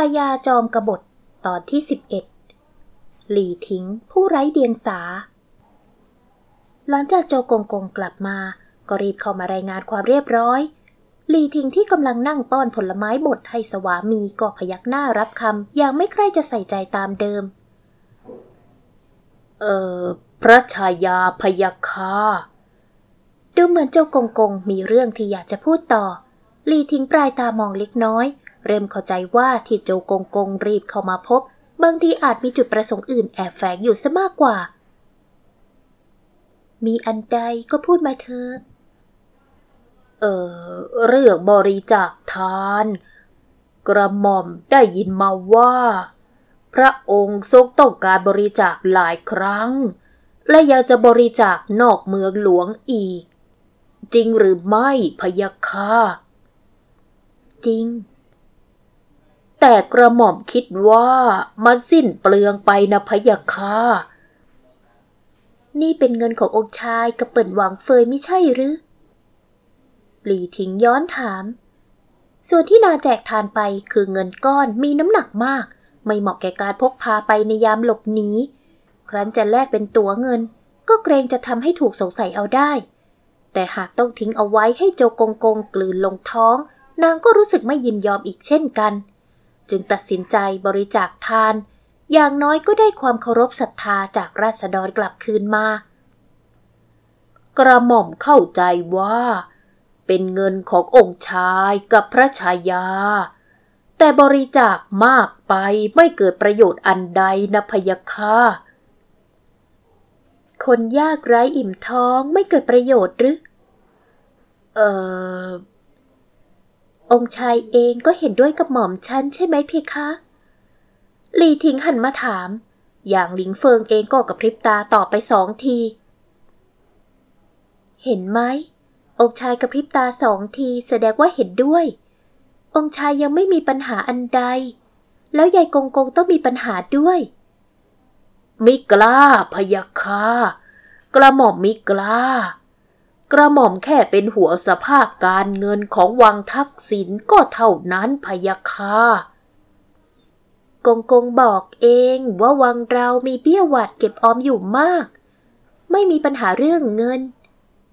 ายาจอมกบฏตอนที่ 11 หลีทิ้งผู้ไร้เดียงสา หลังจากโจกงกงกลับมา ก็รีบเข้ามารายงานความเรียบร้อย หลีทิ้งที่กำลังนั่งป้อนผลไม้บดให้สวามีก็พยักหน้ารับคำอย่างไม่ใครจะใส่ใจตามเดิม เอ่อพระชายาพยัคาดูเหมือนเจ้ากงกงมีเรื่องที่อยากจะพูดต่อหลีทิ้งปลายตามองเล็กน้อย เริ่มเข้าใจว่าที่โจกงกงรีบเข้ามาพบ บางทีอาจมีจุดประสงค์อื่นแอบแฝงอยู่ซะมากกว่า มีอันใดก็พูดมาเถอะเออเรื่องบริจาคทาน กระหม่อมได้ยินมาว่า พระองค์ทรงต้องการบริจาคหลายครั้ง และอยากจะบริจาคนอกเมืองหลวงอีก จริงหรือไม่พยาค่าจริง แต่กระหม่อมคิดว่ามันสิ้นเปลืองไปนะพยาค่านี่เป็นเงินขององค์ชายกระเปิดหวังเฟยไม่ใช่หรือ หลีทิ้งย้อนถาม ส่วนที่นาแจกทานไปคือเงินก้อนมีน้ำหนักมาก ไม่เหมาะแก่การพกพาไปในยามหลบหนี ครั้นจะแลกเป็นตั๋วเงิน ก็เกรงจะทำให้ถูกสงสัยเอาได้ แต่หากต้องทิ้งเอาไว้ให้โจกงกงกลืนลงท้อง นางก็รู้สึกไม่ยินยอมอีกเช่นกัน จึงตัดสินใจบริจาคทาน อย่างน้อยก็ได้ความเคารพศรัทธาจากราษฎรกลับคืนมา กระหม่อมเข้าใจว่า เป็นเงินขององค์ชายกับพระชายา แต่บริจาคมากไปไม่เกิดประโยชน์อันใดนะพยาค่าคนยากไร้อิ่มท้องไม่เกิดประโยชน์หรือ เออ องค์ชายเองก็เห็นด้วยกับหม่อมฉันใช่ไหมเพคะลีทิ้งหันมาถาม อย่างหลิงเฟิงเองก็กับพริบตาตอบไปสองที เห็นไหม องค์ชายกับพริบตาสองทีแสดงว่าเห็นด้วย องค์ชายยังไม่มีปัญหาอันใด แล้วยายกงกงต้องมีปัญหาด้วย ไมิกล้าพยาคากระหม่อมมิกล้า กระหม่อมแค่เป็นหัวสภาพการเงินของวังทักษิณก็เท่านั้นพยาคากงกงบอกเองว่าวังเรามีเบี้ยหวัดเก็บออมอยู่มาก ไม่มีปัญหาเรื่องเงิน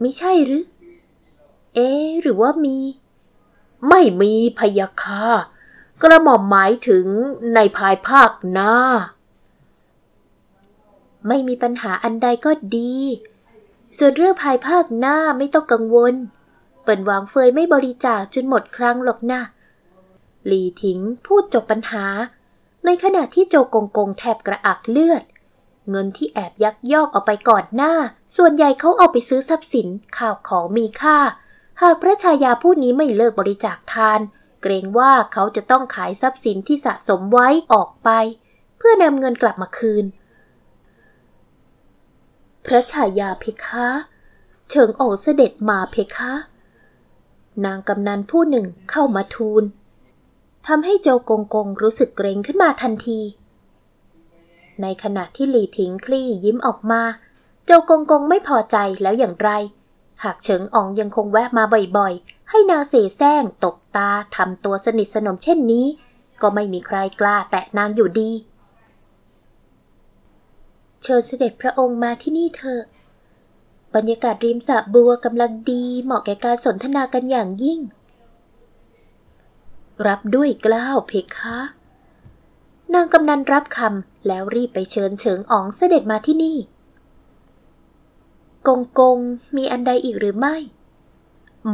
ไม่ใช่หรือ เอ๊หรือว่ามี ไม่มีพยาคากระหม่อมหมายถึงในภายภาคหน้า ไม่มีปัญหาอันใดก็ดี ส่วนเรื่องภายภาคหน้าไม่ต้องกังวล เปิ่นวางเฟยไม่บริจาคจนหมดครั้งหรอกนะหลีถิงพูดจบปัญหา ในขณะที่โจกงกงแทบกระอักเลือด เงินที่แอบยักยอกออกไปก่อนหน้า ส่วนใหญ่เขาเอาไปซื้อทรัพย์สินข่าวของมีค่า หากพระชายาผู้นี้ไม่เลิกบริจาคทาน เกรงว่าเขาจะต้องขายทรัพย์สินที่สะสมไว้ออกไป เพื่อนำเงินกลับมาคืน พระชายาเพคะเฉิงโอเสด็จมาเพคะ นางกำนันผู้หนึ่งเข้ามาทูลทำให้โจกงกงรู้สึกเกรงขึ้นมาทันที ในขณะที่หลีถิงคลี่ยิ้มออกมา โจกงกงไม่พอใจแล้วอย่างไร หากเฉิงอองยังคงแวะมาบ่อยๆ ให้นางเสแสร้งตกตาทำตัวสนิทสนมเช่นนี้ ก็ไม่มีใครกล้าแตะนางอยู่ดี เชิญเสด็จพระองค์มาที่นี่เถอะ บรรยากาศริมสระบัวกำลังดีเหมาะแก่การสนทนากันอย่างยิ่ง รับด้วยกล้าวเพคะ นางกำนันรับคำแล้วรีบไปเชิญเฉิงอ๋องเสด็จมาที่นี่ กงกงมีอันใดอีกหรือไม่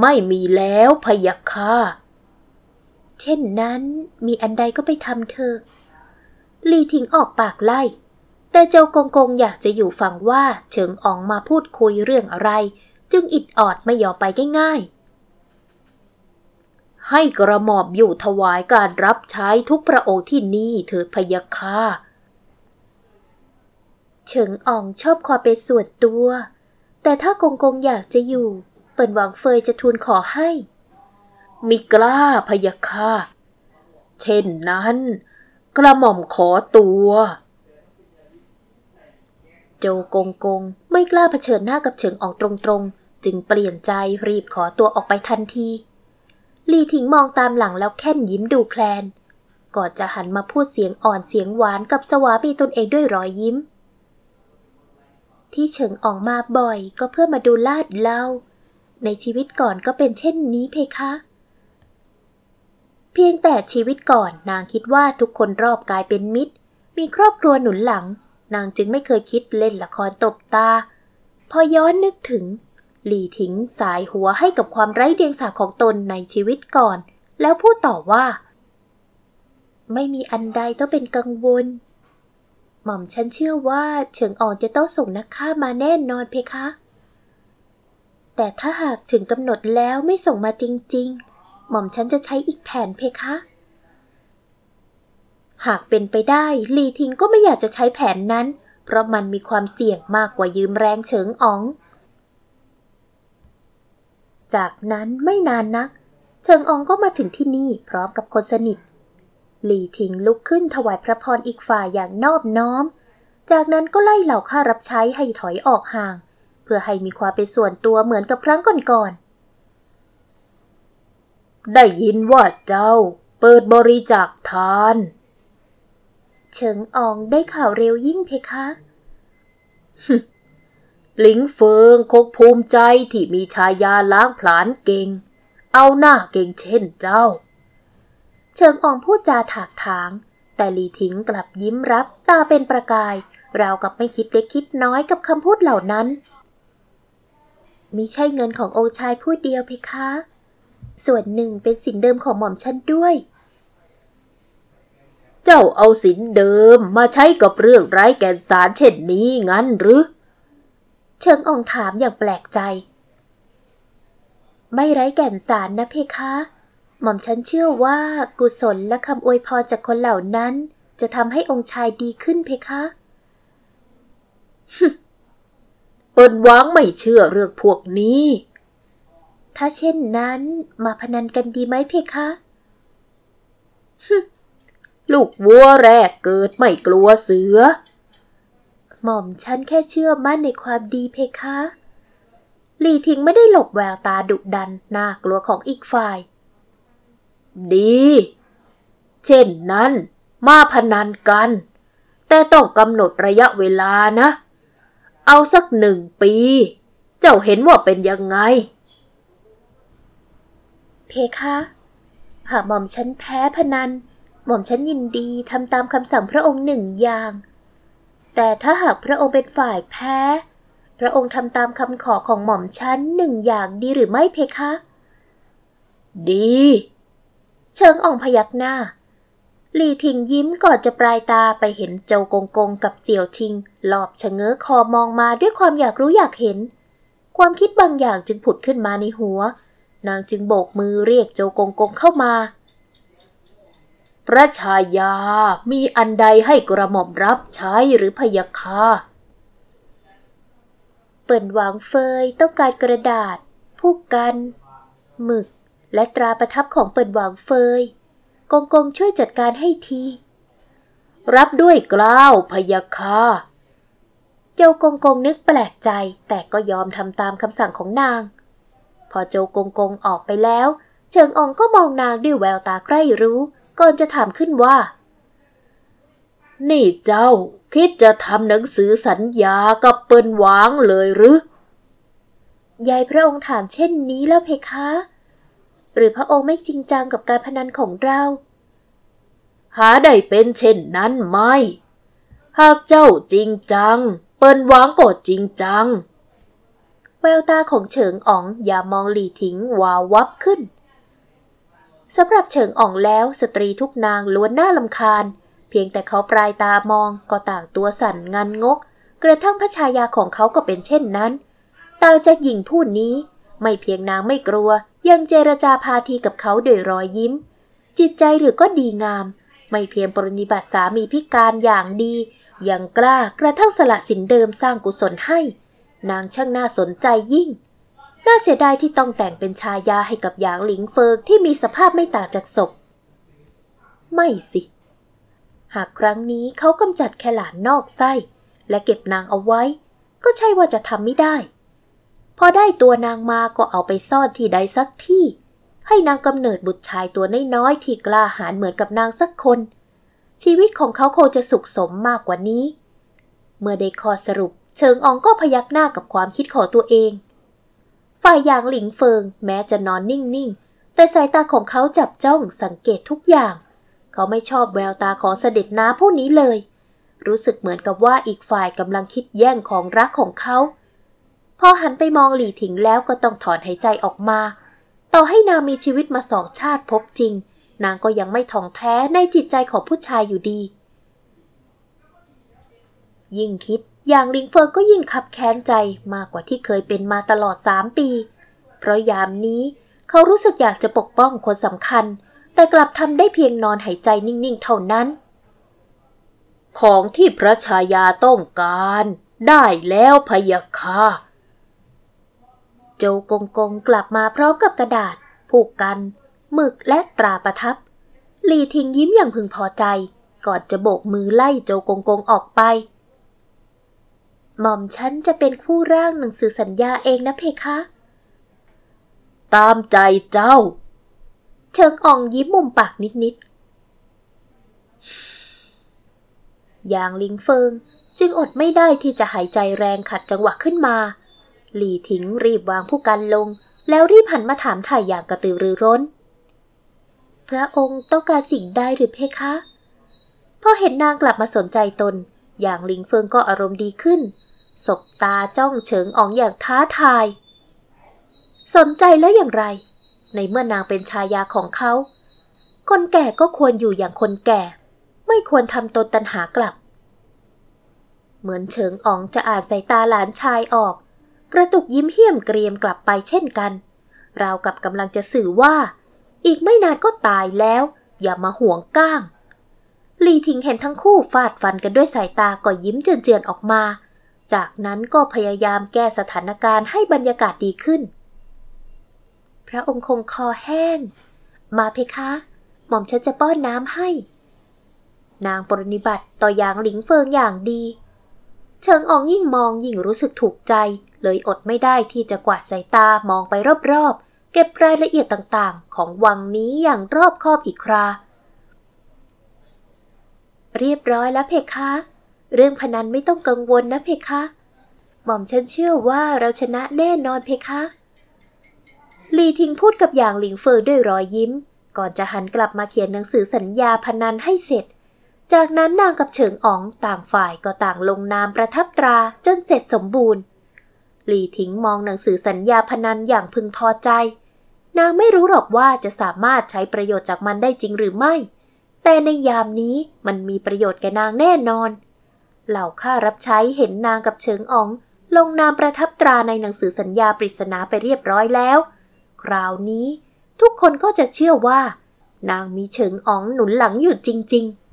ไม่มีแล้วพยาค่ะ เช่นนั้นมีอันใดก็ไปทำเธอลีทิ้งออกปากไล่ แต่เจ้ากงกงอยากจะอยู่ฟังว่าเฉิงอ๋องมาพูดคุยเรื่องอะไร จึงอิดออดไม่ยอมไปง่ายๆ ให้กระหม่อมอยู่ถวายการรับใช้ทุกพระองค์ที่นี่เถิดพยาค่าเฉิงอ๋องชอบความเป็นส่วนตัว แต่ถ้ากงกงอยากจะอยู่ เปิ่นหวังเฟยจะทูลขอให้มิกล้าพยาค่าเช่นนั้น กระหม่อมขอตัว โจกงกง ไม่กล้าเผชิญหน้ากับเฉิงออกตรงๆ จึงเปลี่ยนใจรีบขอตัวออกไปทันทีลีถิงมองตามหลังแล้วแค่นยิ้มดูแคลน ก่อนจะหันมาพูดเสียงอ่อนเสียงหวานกับสวามีตนเองด้วยรอยยิ้ม ที่เฉิงออกมาบ่อยก็เพื่อมาดูลาดเล่า ในชีวิตก่อนก็เป็นเช่นนี้เพคะ เพียงแต่ชีวิตก่อนนางคิดว่าทุกคนรอบกายเป็นมิตร มีครอบครัวหนุนหลัง นางจึงไม่เคยคิดเล่นละครตบตา พอย้อนนึกถึง หลี่ถิงสายหัวให้กับความไร้เดียงสาของตนในชีวิตก่อน แล้วพูดต่อว่า ไม่มีอันใดต้องเป็นกังวล หม่อมฉันเชื่อว่าเฉิงอ่อนจะต้องส่งนักฆ่ามาแน่นอนเพคะ แต่ถ้าหากถึงกำหนดแล้วไม่ส่งมาจริง ๆ หม่อมฉันจะใช้อีกแผนเพคะ หากเป็นไปได้ลีทิงก็ไม่อยากจะใช้แผนนั้น เพราะมันมีความเสี่ยงมากกว่ายืมแรงเฉิงอ๋อง จากนั้นไม่นานนัก เฉิงอ๋องก็มาถึงที่นี่พร้อมกับคนสนิทหลีทิงลุกขึ้นถวายพระพรอีกฝ่ายอย่างนอบน้อม จากนั้นก็ไล่เหล่าข้ารับใช้ให้ถอยออกห่าง เพื่อให้มีความเป็นส่วนตัวเหมือนกับครั้งก่อนๆ ได้ยินว่าเจ้าเปิดบริจาคทาน เฉิงอองได้ข่าวเร็วยิ่งเพคะหลิงเฟิงคงภูมิใจที่มีชายาล้างผลาญเก่ง เอาหน้าเก่งเช่นเจ้า เฉิงอองพูดจาถากถาง แต่หลีทิ้งกลับยิ้มรับตาเป็นประกาย ราวกับไม่คิดเล็กคิดน้อยกับคำพูดเหล่านั้นมิใช่เงินขององค์ชายผู้เดียวเพคะ ส่วนหนึ่งเป็นสินเดิมของหม่อมฉันด้วย เจ้าเอาสินเดิมมาใช้กับเรื่องไร้แก่นสารเช่นนี้งั้นหรือ เชิงอองถามอย่างแปลกใจ ไม่ไร้แก่นสารนะเพคะ หม่อมฉันเชื่อว่ากุศลและคำอวยพรจากคนเหล่านั้น จะทำให้องค์ชายดีขึ้นเพคะเปิ้นวางไม่เชื่อเรื่องพวกนี้ ถ้าเช่นนั้นมาพนันกันดีไหมเพคะ ลูกวัวแรกเกิดไม่กลัวเสือ หม่อมฉันแค่เชื่อมั่นในความดีเพคะหลีทิงไม่ได้หลบแววตาดุดันน่ากลัวของอีกฝ่าย ดี เช่นนั้น มาพนันกัน แต่ต้องกำหนดระยะเวลานะ เอาสักหนึ่งปี เจ้าเห็นว่าเป็นยังไง เพคะหากหม่อมฉันแพ้พนัน หม่อมฉันยินดีทำตามคำสั่งพระองค์หนึ่งอย่าง แต่ถ้าหากพระองค์เป็นฝ่ายแพ้ พระองค์ทำตามคำขอของหม่อมฉันหนึ่งอย่างดีหรือไม่เพคะ ดี เชิงอ่องพยักหน้าลีทิงยิ้มก่อนจะปลายตาไปเห็นเจ้ากงกงกับเสี่ยวทิง หลอบชะเง้อคอมองมาด้วยความอยากรู้อยากเห็น ความคิดบางอย่างจึงผุดขึ้นมาในหัว นางจึงโบกมือเรียกเจ้ากงกงเข้ามา พระชายามีอันใดให้กระหม่อมรับใช้หรือพยาคาเปิ่นหวางเฟยต้องการกระดาษ ผู้กัน หมึก และตราประทับของเปิ่นหวางเฟย กงกงช่วยจัดการให้ที รับด้วยกล้าวพยาคาเจ้ากงกงนึกแปลกใจ แต่ก็ยอมทำตามคำสั่งของนาง พอเจ้ากงกงออกไปแล้ว เชิงอองก็มองนางด้วยแววตาใคร่รู้ ก่อนจะถามขึ้นว่า นี่เจ้าคิดจะทำหนังสือสัญญากับเปิ้นหวางเลยหรือยายพระองค์ถามเช่นนี้แล้วเพคะ หรือพระองค์ไม่จริงจังกับการพนันของเรา หาได้เป็นเช่นนั้นไม่หากเจ้าจริงจัง เปิ้นวางก็จริงจัง แววตาของเฉิงอ๋องอย่ามองหลี่ทิ้งวาววับขึ้น สำหรับเฉิงอ๋องแล้วสตรีทุกนางล้วนน่าลำคาญ เพียงแต่เขาปลายตามองก็ต่างตัวสั่นงันงก กระทั่งพระชายาของเขาก็เป็นเช่นนั้นต่างจากหญิงผู้นี้ ไม่เพียงนางไม่กลัว ยังเจรจาพาทีกับเขาโดยรอยยิ้ม จิตใจหรือก็ดีงาม ไม่เพียงปรนิบัติสามีพิการอย่างดี ยังกล้ากระทั่งสละสินเดิมสร้างกุศลให้ นางช่างน่าสนใจยิ่ง น่าเสียดายที่ต้องแต่งเป็นชายาให้กับหยางหลิงเฟิงที่มีสภาพไม่ต่างจากศพ ไม่สิ หากครั้งนี้เขากำจัดแค่หลานนอกไส้ และเก็บนางเอาไว้ ก็ใช่ว่าจะทำไม่ได้ พอได้ตัวนางมาก็เอาไปซ่อนที่ใดสักที่ ให้นางกำเนิดบุตรชายตัวน้อยๆที่กล้าหาญเหมือนกับนางสักคน ชีวิตของเขาคงจะสุขสมมากกว่านี้ เมื่อได้ข้อสรุป เชิงอองก็พยักหน้ากับความคิดของตัวเอง ฝ่ายยางหลิงเฟิงแม้จะนอนนิ่งๆ แต่สายตาของเขาจับจ้องสังเกตทุกอย่าง เขาไม่ชอบแววตาของเสด็จน้าผู้นี้เลย รู้สึกเหมือนกับว่าอีกฝ่ายกำลังคิดแย่งของรักของเขา พอหันไปมองหลี่ถิงแล้วก็ต้องถอนหายใจออกมา ต่อให้นางมีชีวิตมาสองชาติพบจริง นางก็ยังไม่ท่องแท้ในจิตใจของผู้ชายอยู่ดี ยิ่งคิด อย่างลิงเฟิงก็ยิ่งขับแค้นใจมากกว่าที่เคยเป็นมาตลอดสามปี เพราะยามนี้เขารู้สึกอยากจะปกป้องคนสำคัญ แต่กลับทำได้เพียงนอนหายใจนิ่งๆเท่านั้น ของที่พระชายาต้องการ ได้แล้วพยาค่ะ โจกงกงกลับมาพร้อมกับกระดาษ ผูกกัน หมึกและตราประทับ ลีทิงยิ้มอย่างพึงพอใจ ก่อนจะโบกมือไล่โจกงกงออกไป หม่อมฉันจะเป็นผู้ร่างหนังสือสัญญาเองนะเพคะ ตามใจเจ้า เชิงอ่องยิ้มมุมปากนิดๆ อย่างลิงเฟิงจึงอดไม่ได้ที่จะหายใจแรงขัดจังหวะขึ้นมา หลี่ถิงรีบวางผู้กันลง แล้วรีบหันมาถามถ่ายอย่างกระตือรือร้น พระองค์ต้องการสิ่งใดหรือเพคะพอเห็นนางกลับมาสนใจตน อย่างลิงเฟิงก็อารมณ์ดีขึ้น สบตาจ้องเฉิงอองอย่างท้าทาย สนใจแล้วอย่างไร ในเมื่อนางเป็นชายาของเขา คนแก่ก็ควรอยู่อย่างคนแก่ ไม่ควรทำตนตันหากลับ เหมือนเฉิงอองจะอ่านสายตาหลานชายออก กระตุกยิ้มเหี้ยมเกรียมกลับไปเช่นกัน ราวกับกำลังจะสื่อว่า อีกไม่นานก็ตายแล้ว อย่ามาห่วงก้างหลีทิงเห็นทั้งคู่ฟาดฟันกันด้วยสายตาก็ยิ้มเจือนๆออกมา จากนั้นก็พยายามแก้สถานการณ์ให้บรรยากาศดีขึ้น พระองค์คงคอแห้ง มาเพคะ หม่อมฉันจะป้อนน้ำให้ นางปรนิบัติต่ออย่างหลิงเฟิงอย่างดี เชิงอองยิ่งมองยิ่งรู้สึกถูกใจ เลยอดไม่ได้ที่จะกวาดสายตามองไปรอบๆ เก็บรายละเอียดต่างๆ ของวังนี้อย่างรอบคอบอีกครา เรียบร้อยแล้วเพคะ เรื่องพนันไม่ต้องกังวลนะเพคะ หม่อมฉันเชื่อว่าเราชนะแน่นอนเพคะลีทิงพูดกับอย่างหลิงเฟิงด้วยรอยยิ้ม ก่อนจะหันกลับมาเขียนหนังสือสัญญาพนันให้เสร็จ จากนั้นนางกับเฉิงอ๋องต่างฝ่ายก็ต่างลงนามประทับตราจนเสร็จสมบูรณ์ลีทิงมองหนังสือสัญญาพนันอย่างพึงพอใจ นางไม่รู้หรอกว่าจะสามารถใช้ประโยชน์จากมันได้จริงหรือไม่ แต่ในยามนี้มันมีประโยชน์แก่นางแน่นอน เหล่าข้ารับใช้เห็นนางกับเฉิงอ๋อง ลงนามประทับตราในหนังสือสัญญาปริศนาไปเรียบร้อยแล้ว คราวนี้ ทุกคนก็จะเชื่อว่า นางมีเฉิงอ๋องหนุนหลังอยู่จริง ๆ